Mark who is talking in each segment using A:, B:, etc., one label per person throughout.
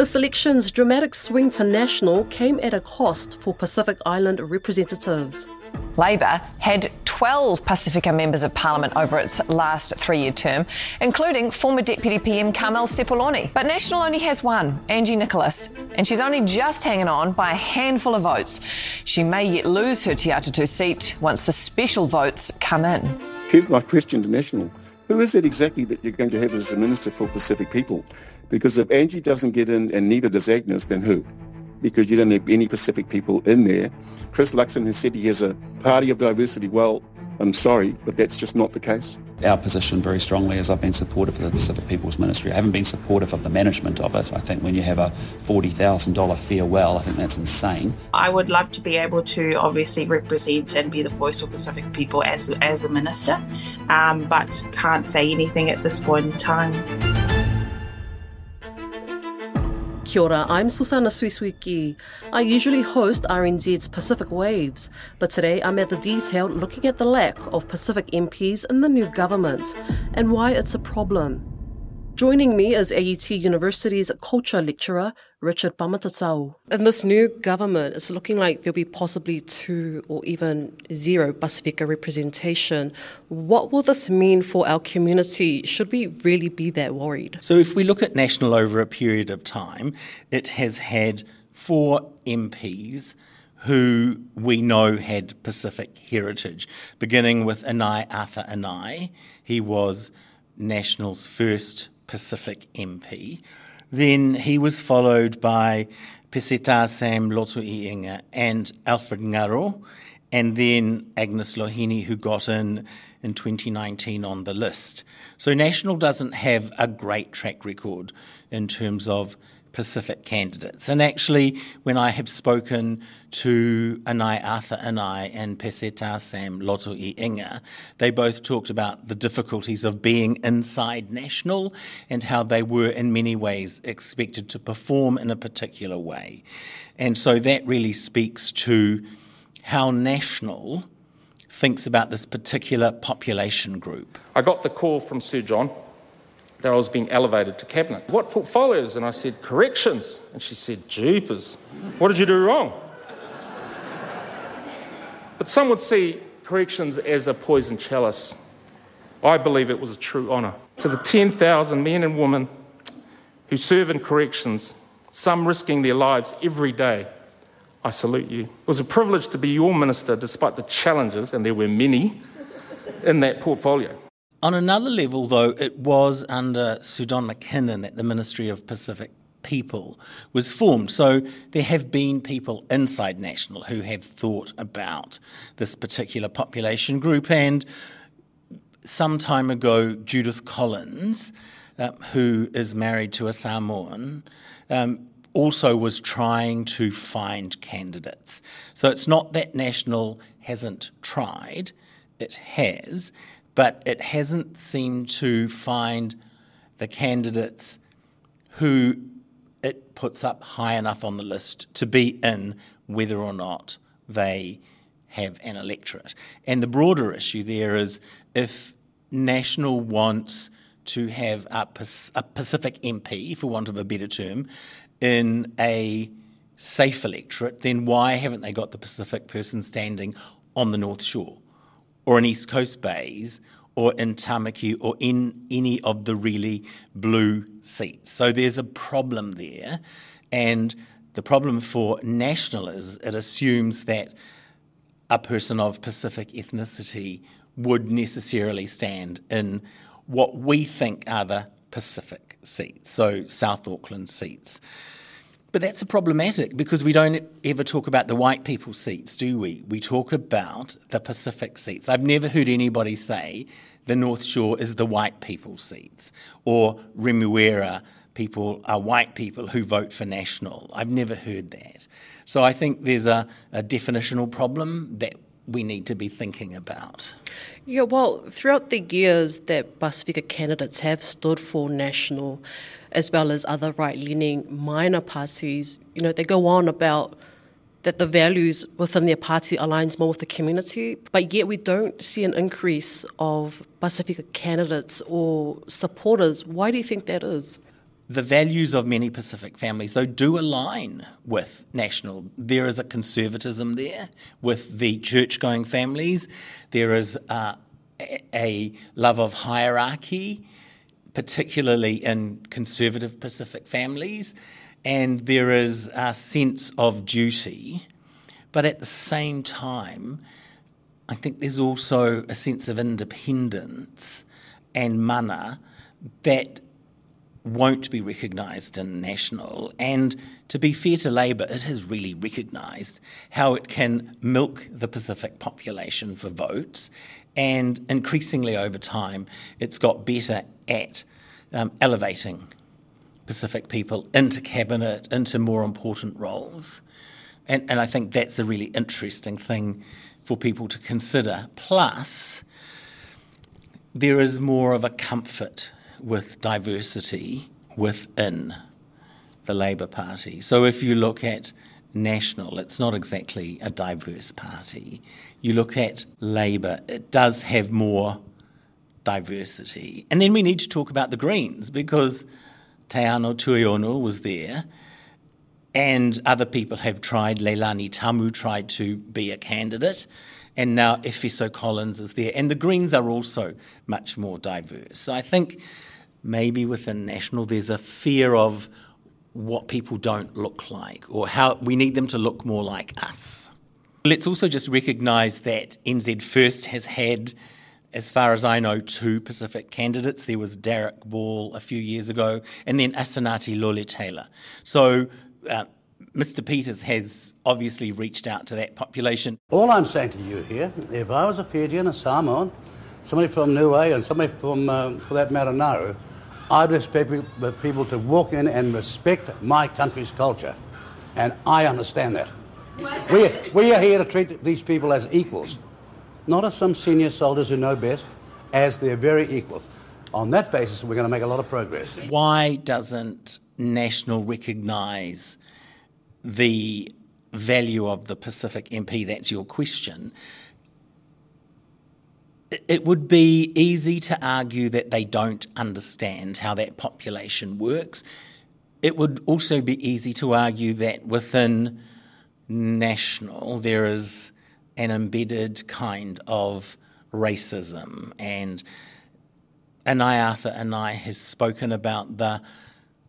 A: This selection's dramatic swing to national came at a cost for Pacific Island representatives.
B: Labour had 12 Pasifika members of parliament over its last three year term, including former Deputy PM Carmel Sepuloni. But National only has one, Angee Nicholas, and she's only just hanging on by a handful of votes. She may yet lose her Te Atatu seat once the special votes come in.
C: Here's my question to National. Who is it exactly that you're going to have as the Minister for Pacific People? Because if Angee doesn't get in and neither does Agnes, then who? Because you don't have any Pacific people in there. Chris Luxon has said he has a party of diversity. Well, I'm sorry, but that's just not the case.
D: Our position very strongly is I've been supportive of the Pacific People's Ministry. I haven't been supportive of the management of it. I think when you have a $40,000 farewell, I think that's insane.
E: I would love to be able to obviously represent and be the voice of Pacific people as, as a minister, um, but can't say anything at this point in time.
A: Kia ora, I'm Susana Suisuiki. I usually host RNZ's Pacific Waves, but today I'm at the detail looking at the lack of Pacific MPs in the new government and why it's a problem. Joining me is AUT University's culture lecturer, Richard Pamatatau. In this new government, it's looking like there'll be possibly two or even zero Pasifika representation. What will this mean for our community? Should we really be that worried?
F: So, if we look at National over a period of time, it has had four MPs who we know had Pacific heritage, beginning with Anae Arthur Anae. He was National's first Pacific MP. Then he was followed by Peseta Sam Lotu-Iiga and Alfred Ngaro, and then Agnes Loheni, who got in in 2019 on the list. So National doesn't have a great track record in terms of Pacific candidates. And actually, when I have spoken to Anae Arthur Anae and Peseta Sam Lotu-Iiga, they both talked about the difficulties of being inside national and how they were in many ways expected to perform in a particular way. And so that really speaks to how national thinks about this particular population group.
G: I got the call from Sir John that I was being elevated to cabinet. What portfolios? And I said, corrections. And she said, jeepers, what did you do wrong? but some would see corrections as a poison chalice. I believe it was a true honour. To the 10,000 men and women who serve in corrections, some risking their lives every day, I salute you. It was a privilege to be your minister despite the challenges, and there were many, in that portfolio.
F: On another level, though, it was under Sir Don McKinnon that the Ministry of Pacific People was formed. So there have been people inside National who have thought about this particular population group. And some time ago, Judith Collins, uh, who is married to a Samoan, um, also was trying to find candidates. So it's not that National hasn't tried, it has but it hasn't seemed to find the candidates who it puts up high enough on the list to be in whether or not they have an electorate. And the broader issue there is if National wants to have a, Pacific MP, for want of a better term, in a safe electorate, then why haven't they got the Pacific person standing on the North Shore? Or in East Coast bays or in Tamaki or in any of the really blue seats. So there's a problem there. And the problem for national is it assumes that a person of Pacific ethnicity would necessarily stand in what we think are the Pacific seats, so South Auckland seats. But that's a problematic because we don't ever talk about the white people seats, do we? We talk about the Pacific seats. I've never heard anybody say the North Shore is the white people seats or Remuera people are white people who vote for National. I've never heard that. So I think there's a, a definitional problem that we need to be thinking about.
A: Yeah, well, throughout the years that Pasifika candidates have stood for national, as well as other right leaning minor parties, you know, they go on about that the values within their party aligns more with the community, but yet we don't see an increase of Pasifika candidates or supporters. Why do you think that is?
F: The values of many Pacific families, though, do align with National. There is a conservatism there with the church going families. There is uh, a love of hierarchy, particularly in conservative Pacific families and there is a sense of duty, but at the same time, I think there's also a sense of independence and mana that won't be recognised in national. And to be fair to Labour, it has really recognised how it can milk the Pacific population for votes, and increasingly over time, it's got better at um, elevating Pacific people into cabinet, into more important roles. And, and I think that's a really interesting thing for people to consider. Plus, there is more of a comfort with diversity within the Labour Party. So if you look at National, it's not exactly a diverse party. You look at Labour, it does have more diversity. And then we need to talk about the Greens because Teanau Tuiono was there, and other people have tried. Leilani Tamu tried to be a candidate, and now Efeso Collins is there. And the Greens are also much more diverse. So I think maybe within National there's a fear of what people don't look like or how we need them to look more like us. Let's also just recognise that NZ First has had as far as I know, two Pacific candidates. There was Derek Ball a few years ago, and then Asenati Lole-Taylor. So uh, Mr. Peters has obviously reached out to that population.
H: All I'm saying to you here, if I was a Fijian, a Samoan, somebody from Niue, and somebody from, uh, for that matter, Nauru, I'd expect people to walk in and respect my country's culture. And I understand that. We, we are here to treat these people as equals not as some senior soldiers who know best, as they're very equal. On that basis, we're going to make a lot of progress.
F: Why doesn't National recognise the value of the Pacific MP? That's your question. It would be easy to argue that they don't understand how that population works. It would also be easy to argue that within National there is an embedded kind of racism. And Anae Arthur Anae has spoken about the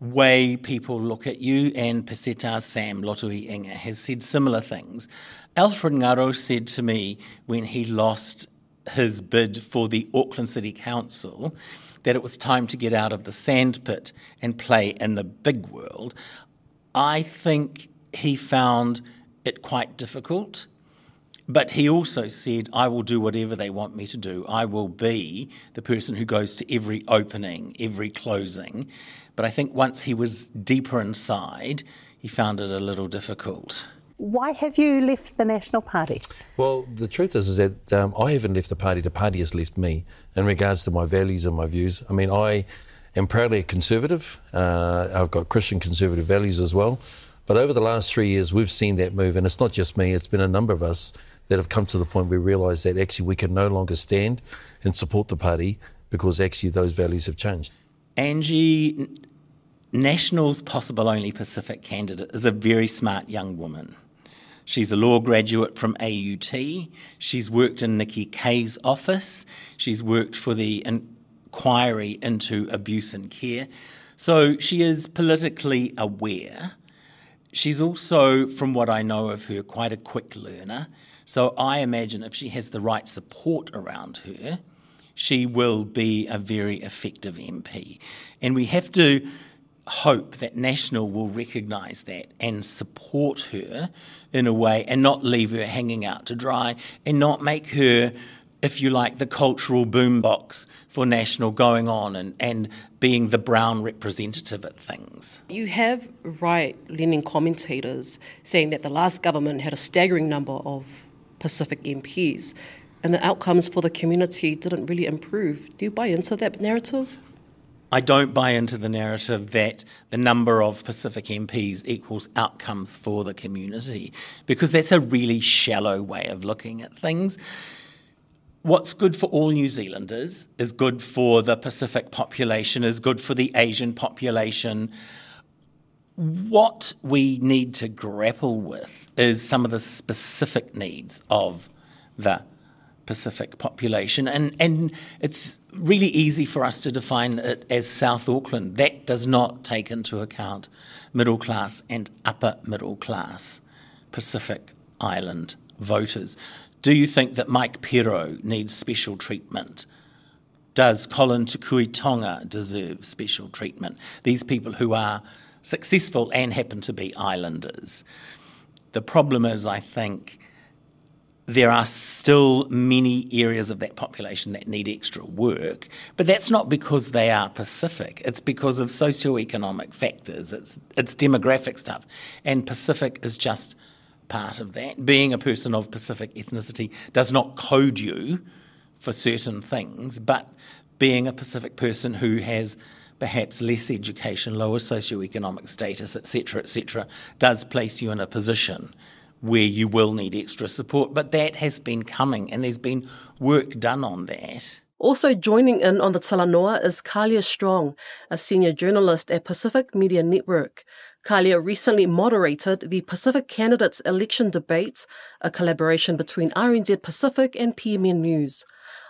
F: way people look at you, and Peseta Sam Lotu-Iiga has said similar things. Alfred Ngaro said to me when he lost his bid for the Auckland City Council that it was time to get out of the sandpit and play in the big world. I think he found it quite difficult but he also said, I will do whatever they want me to do. I will be the person who goes to every opening, every closing. But I think once he was deeper inside, he found it a little difficult.
I: Why have you left the National Party?
J: Well, the truth is, is that um, I haven't left the party. The party has left me in regards to my values and my views. I mean, I am proudly a conservative. Uh, I've got Christian conservative values as well. But over the last three years, we've seen that move, and it's not just me, it's been a number of us that have come to the point where we realise that actually we can no longer stand and support the party because actually those values have changed.
F: Angee, National's possible only Pacific candidate is a very smart young woman. She's a law graduate from AUT. She's worked in Nikki Kaye's office. She's worked for the inquiry into abuse and care. So she is politically aware. She's also, from what I know of her, quite a quick learner. So I imagine if she has the right support around her, she will be a very effective MP. And we have to hope that National will recognise that and support her in a way and not leave her hanging out to dry and not make her, if you like, the cultural boombox for National going on and, and being the brown representative at things.
A: You have right leaning commentators saying that the last government had a staggering number of Pacific MPs, and the outcomes for the community didn't really improve. Do you buy into that narrative?
F: I don't buy into the narrative that the number of Pacific MPs equals outcomes for the community, because that's a really shallow way of looking at things. What's good for all New Zealanders is good for the Pacific population, is good for the Asian population. What we need to grapple with is some of the specific needs of the Pacific population. And, and it's really easy for us to define it as South Auckland. That does not take into account middle class and upper middle class Pacific Island voters. Do you think that Mike Pero needs special treatment? Does Colin Tukuitonga deserve special treatment? These people who are successful and happen to be islanders. The problem is, I think, there are still many areas of that population that need extra work, but that's not because they are Pacific. It's because of socioeconomic factors, it's, it's demographic stuff. And Pacific is just part of that. Being a person of Pacific ethnicity does not code you for certain things, but being a Pacific person who has perhaps less education, lower socioeconomic status, etc., etc., does place you in a position where you will need extra support, but that has been coming and there's been work done on that.
A: Also joining in on the Talanoa is Khalia Strong, a senior journalist at Pacific Media Network. Khalia recently moderated the Pacific Candidates Election Debate, a collaboration between RNZ Pacific and PMN News.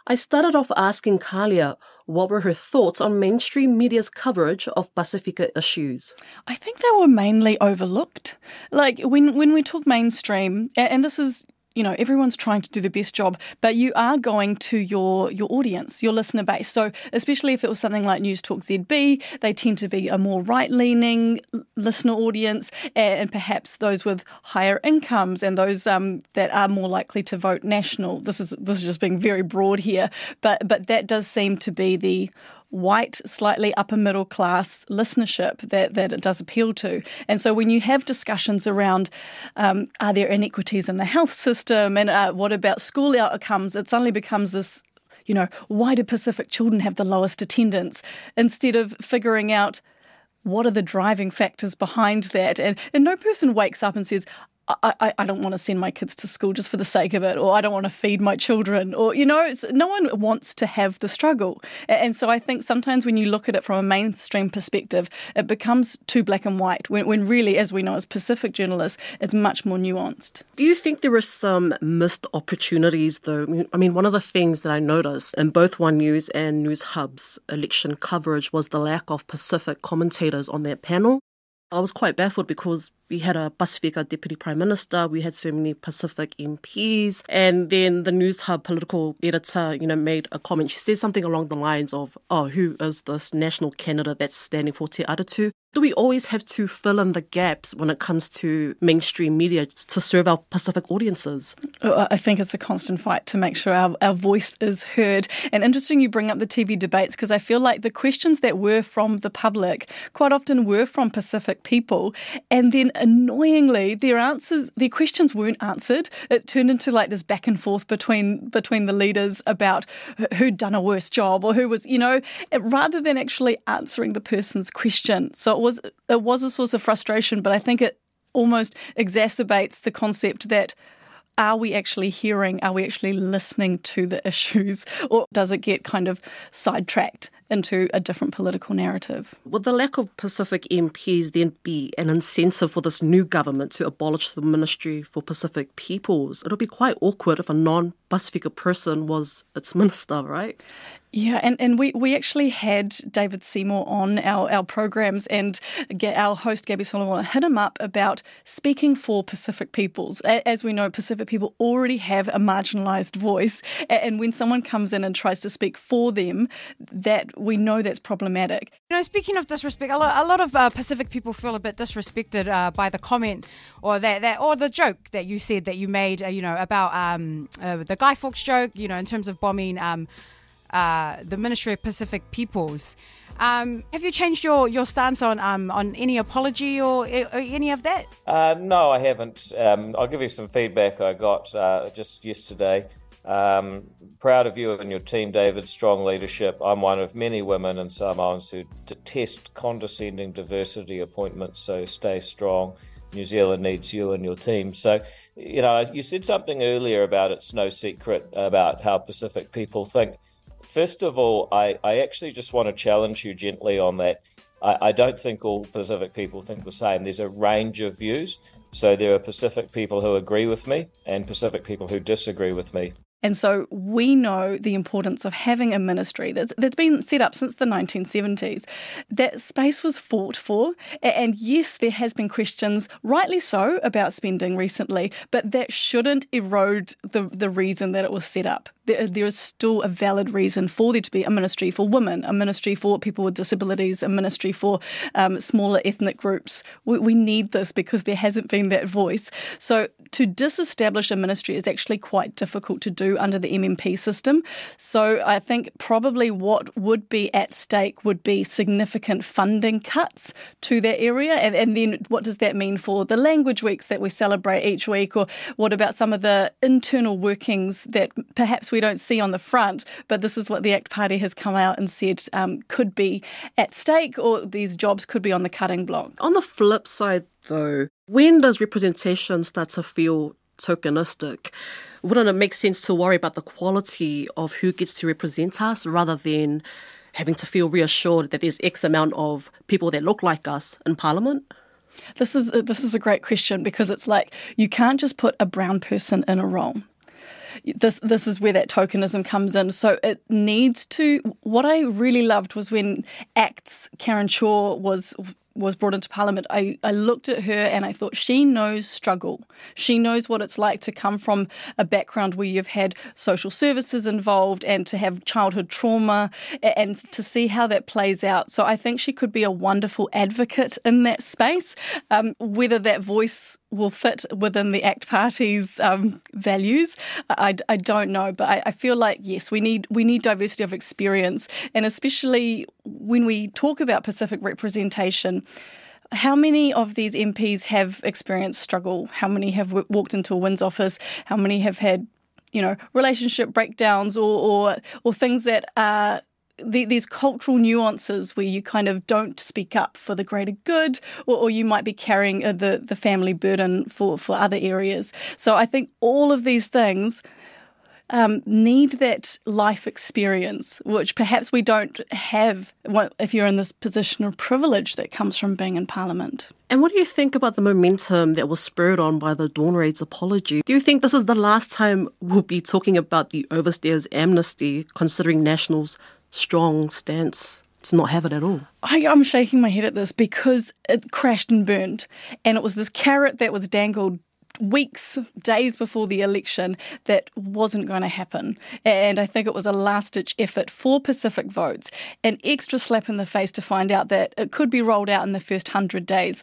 A: I started off asking Khalia what were her thoughts on mainstream media's coverage of Pasifika issues?
K: I think they were mainly overlooked. Like when when we talk mainstream, and this is you know everyone's trying to do the best job but you are going to your your audience your listener base. So especially if it was something like Newstalk ZB they tend to be a more right leaning listener audience and perhaps those with higher incomes and those um, that are more likely to vote national. This is this is just being very broad here but but that does seem to be the white, slightly upper middle class listenership that, that it does appeal to. And so when you have discussions around um, are there inequities in the health system and uh, what about school outcomes, it suddenly becomes this you know, why do Pacific children have the lowest attendance? Instead of figuring out what are the driving factors behind that? And, and no person wakes up and says, I, I, don't want to send my kids to school just for the sake of it, or I don't want to feed my children, or, you know, no one wants to have the struggle. And so I think sometimes when you look at it from a mainstream perspective, it becomes too black and white, when, when really, as we know as Pacific journalists, it's much more nuanced.
A: Do you think there are some missed opportunities, though? I mean, one of the things that I noticed in both One News and Newshub's election coverage was the lack of Pacific commentators on that panel. I was quite baffled because we had a Pasifika deputy prime minister, we had so many Pacific MPs, and then the Newshub political editor, you know, made a comment. She said something along the lines of, "Oh, who is this national candidate that's standing for Te Atatu?" Do we always have to fill in the gaps when it comes to mainstream media to serve our Pacific audiences?
K: Uh, I think it's a constant fight to make sure our, our voice is heard. And interesting you bring up the TV debates because I feel like the questions that were from the public quite often were from Pacific people, and then annoyingly, their answers, their questions weren't answered. It turned into like this back and forth between between the leaders about who'd done a worse job or who was, you know, rather than actually answering the person's question. So it was it was a source of frustration, but I think it almost exacerbates the concept that are we actually hearing? Are we actually listening to the issues? Or does it get kind of sidetracked into a different political narrative?
A: Would the lack of Pacific MPs then be an incentive for this new government to abolish the Ministry for Pacific Peoples? It'll be quite awkward if a non Pasifika person was its minister, right?
K: Yeah, and, and we, we actually had David Seymour on our, our programs, and our host Gabby Solomon hit him up about speaking for Pacific peoples. As we know, Pacific people already have a marginalised voice, and when someone comes in and tries to speak for them, that we know that's problematic.
L: You know, speaking of disrespect, a lot, a lot of uh, Pacific people feel a bit disrespected uh, by the comment or that, that or the joke that you said that you made, uh, you know, about um, uh, the Guy Fawkes joke, you know, in terms of bombing. Um, uh, the Ministry of Pacific Peoples. Um, have you changed your, your stance on um, on any apology or, or any of that?
M: Uh, no, I haven't. Um, I'll give you some feedback I got uh, just yesterday. Um, proud of you and your team, David. Strong leadership. I'm one of many women and Samoans who detest condescending diversity appointments, so stay strong. New Zealand needs you and your team. So, you know, you said something earlier about it's no secret about how Pacific people think. First of all, I, I actually just want to challenge you gently on that. I, I don't think all Pacific people think the same. There's a range of views. So there are Pacific people who agree with me and Pacific people who disagree with me.
K: And so we know the importance of having a ministry that's, that's been set up since the 1970s. That space was fought for. And yes, there has been questions, rightly so, about spending recently, but that shouldn't erode the, the reason that it was set up there, there is still a valid reason for there to be a ministry for women, a ministry for people with disabilities, a ministry for um, smaller ethnic groups. We, we need this because there hasn't been that voice. So to disestablish a ministry is actually quite difficult to do under the MMP system. So I think probably what would be at stake would be significant funding cuts to that area. And, and then what does that mean for the language weeks that we celebrate each week? Or what about some of the internal workings that perhaps we don't see on the front, but this is what the ACT Party has come out and said um, could be at stake or these jobs could be on the cutting block.
A: On the flip side, though, when does representation start to feel tokenistic? Wouldn't it make sense to worry about the quality of who gets to represent us rather than having to feel reassured that there's X amount of people that look like us in Parliament?
K: This is uh, this is a great question because it's like you can't just put a brown person in a role this this is where that tokenism comes in. So it needs to. What I really loved was when Acts Karen Chhour was was brought into Parliament, I, I looked at her and I thought she knows struggle. She knows what it's like to come from a background where you've had social services involved and to have childhood trauma and to see how that plays out. So I think she could be a wonderful advocate in that space. Um, whether that voice will fit within the ACT Party's um, values, I, I, don't know. But I, I feel like yes, we need we need diversity of experience, and especially when we talk about Pacific representation how many of these MPs have experienced struggle? How many have w- walked into a WINZ office? How many have had, you know, relationship breakdowns or or, or things that are the, these cultural nuances where you kind of don't speak up for the greater good, or, or you might be carrying uh, the the family burden for for other areas. So I think all of these things um, need that life experience, which perhaps we don't have if you're in this position of privilege that comes from being in Parliament.
A: And what do you think about the momentum that was spurred on by the Dawn Raid's apology? Do you think this is the last time we'll be talking about the overstayers amnesty, considering National's strong stance to not have it at all.
K: I, am shaking my head at this because it crashed and burned. And it was this carrot that was dangled weeks, days before the election that wasn't going to happen. And I think it was a last ditch effort for Pacific votes, an extra slap in the face to find out that it could be rolled out in the first 100 days.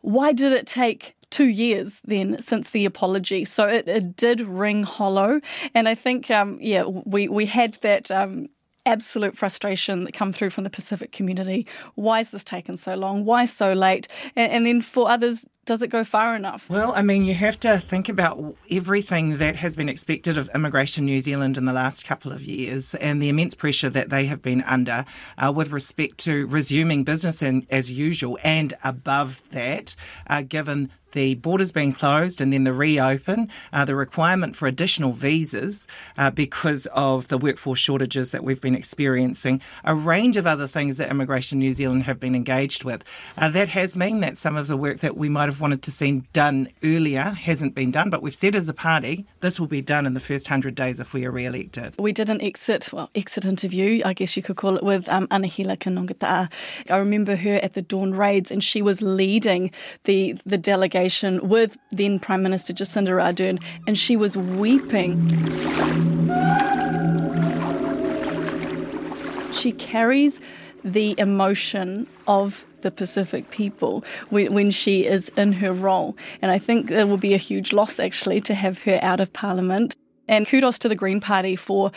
K: Why did it take two years then since the apology. So it, it did ring hollow. And I think, um, yeah, we, we had that. Um, absolute frustration that come through from the Pacific community. Why is this taken so long? Why so late? And, and, then for others, does it go far enough?
N: Well, I mean, you have to think about everything that has been expected of Immigration New Zealand in the last couple of years and the immense pressure that they have been under uh, with respect to resuming business in, as usual and above that, uh, given the borders being closed and then the reopen, uh, the requirement for additional visas uh, because of the workforce shortages that we've been experiencing, a range of other things that Immigration New Zealand have been engaged with. Uh, that has meant that some of the work that we might have wanted to see done earlier hasn't been done, but we've said as a party this will be done in the first 100 days if we are re elected.
K: We did an exit, well, exit interview, I guess you could call it, with um, Anahila Kanongata'a. I remember her at the Dawn Raids and she was leading the, the delegation with then Prime Minister Jacinda Ardern, and she was weeping. She carries the emotion of the Pacific people when, when, she is in her role. And I think it will be a huge loss actually to have her out of Parliament. And kudos to the Green Party for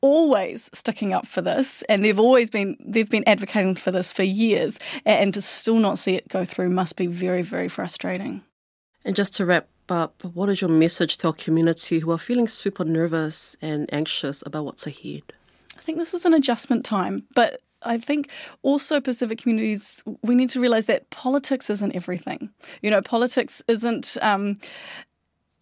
K: always sticking up for this and they've always been they've been advocating for this for years and to still not see it go through must be very very frustrating
A: and just to wrap up, what is your message to our community who are feeling super nervous and anxious about what's ahead?
K: I think this is an adjustment time, but I think also Pacific communities, we need to realize that politics isn't everything. You know, politics isn't. Um,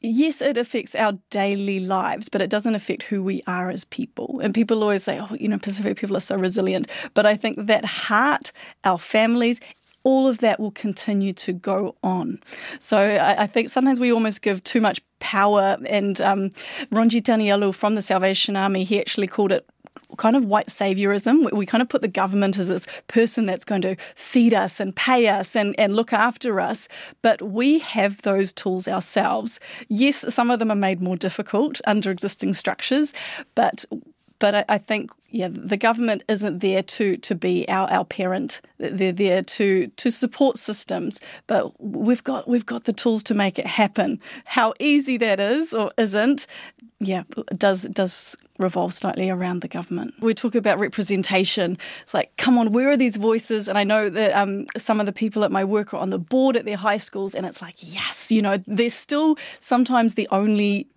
K: yes, it affects our daily lives, but it doesn't affect who we are as people. And people always say, oh, you know, Pacific people are so resilient. But I think that heart, our families, all of that will continue to go on. So I, I think sometimes we almost give too much power. And um, Ronji Tanielu from the Salvation Army, he actually called it kind of white saviorism. We kind of put the government as this person that's going to feed us and pay us and, and look after us. But we have those tools ourselves. Yes, some of them are made more difficult under existing structures, but but I, I, think yeah, the government isn't there to to be our, our parent. They're there to to support systems, but we've got we've got the tools to make it happen. How easy that is or isn't, yeah, does does revolve slightly around the government. We talk about representation. It's like, come on, where are these voices? And I know that um, some of the people at my work are on the board at their high schools, and it's like, yes, you know, they're still sometimes the only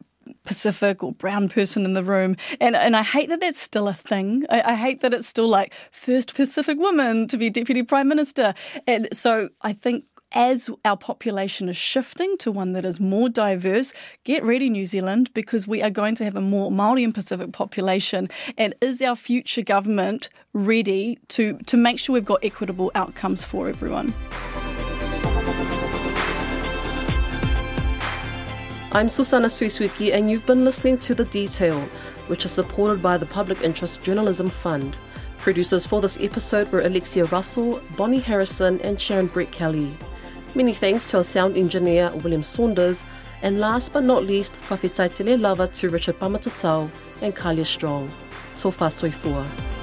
K: Pacific or brown person in the room. And and I hate that that's still a thing. I, I, hate that it's still like first Pacific woman to be deputy prime minister. And so I think as our population is shifting to one that is more diverse, get ready, New Zealand, because we are going to have a more Māori and Pacific population. And is our future government ready to, to make sure we've got equitable outcomes for everyone?
A: I'm Susana Suisuiki, and you've been listening to The Detail, which is supported by the Public Interest Journalism Fund. Producers for this episode were Alexia Russell, Bonnie Harrison, and Sharon Brettkelly. Many thanks to our sound engineer, William Saunders, and last but not least, fa'afetai tele lava to Richard Pamatatau and Khalia Strong. Tō wha soifua.